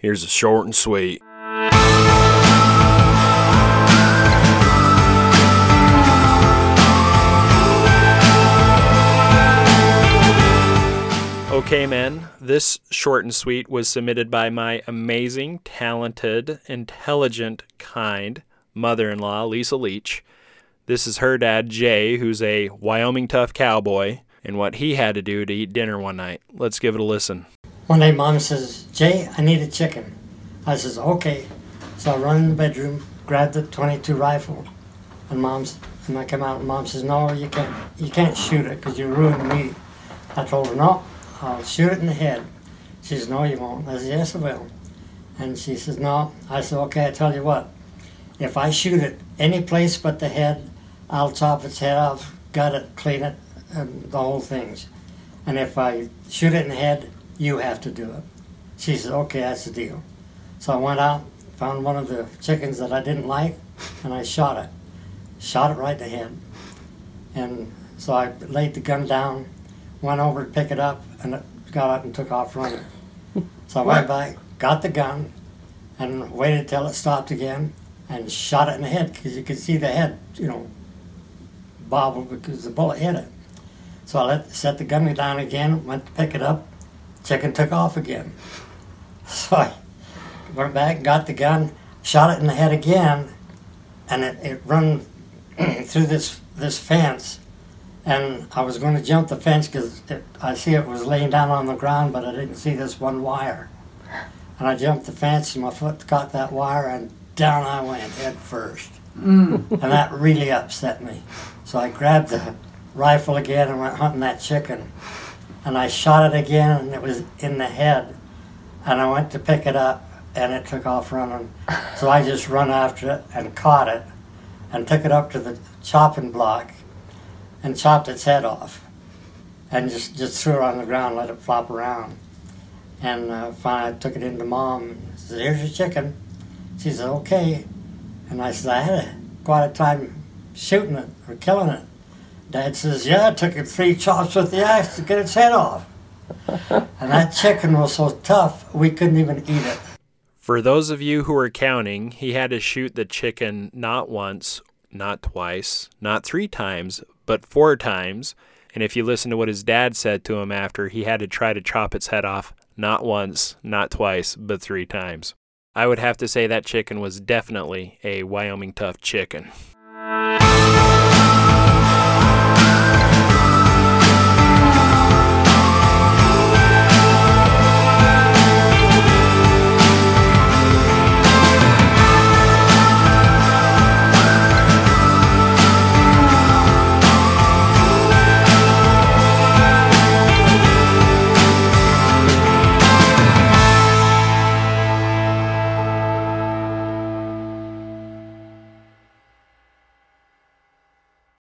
Here's a short and sweet. Okay, men, this short and sweet was submitted by my amazing, talented, intelligent, kind mother in law, Lisa Leach. This is her dad, Jay, who's a Wyoming tough cowboy, and what he had to do to eat dinner one night. Let's give it a listen. One day, mom says, Jay, I need a chicken. I says, okay. So I run in the bedroom, grab the 22 rifle, and mom's, and I come out, and mom says, no, you can't, you can't shoot it because you ruined meat. I told her, no, I'll shoot it in the head. She says, no, you won't. I says, yes, I will. And she says, no. I said, okay, I tell you what. If I shoot it any place but the head, I'll chop its head off, gut it, clean it, and the whole things. And if I shoot it in the head, you have to do it. She said, okay, that's the deal. So I went out, found one of the chickens that I didn't like, and I shot it. Shot it right in the head. And so I laid the gun down, went over to pick it up, and it got up and took off running. So I went back, got the gun, and waited till it stopped again, and shot it in the head because you could see the head, you know, bobble because the bullet hit it. So I let set the gun down again, went to pick it up, chicken took off again. So I went back, got the gun, shot it in the head again, and it, it run through this this fence and I was going to jump the fence because I see it was laying down on the ground, but I didn't see this one wire. And I jumped the fence, and my foot caught that wire, and down I went head first. Mm. and that really upset me. So I grabbed the rifle again and went hunting that chicken. And I shot it again, and it was in the head. And I went to pick it up, and it took off running. So I just run after it and caught it, and took it up to the chopping block and chopped its head off and just, just threw it on the ground, let it flop around. And uh, finally, I took it into mom and said, Here's your chicken. She said, Okay. And I said, I had a, quite a time shooting it or killing it. Dad says, Yeah, I took it three chops with the axe to get its head off. and that chicken was so tough, we couldn't even eat it. For those of you who are counting, he had to shoot the chicken not once, not twice, not three times, but four times. And if you listen to what his dad said to him after, he had to try to chop its head off not once, not twice, but three times. I would have to say that chicken was definitely a Wyoming tough chicken.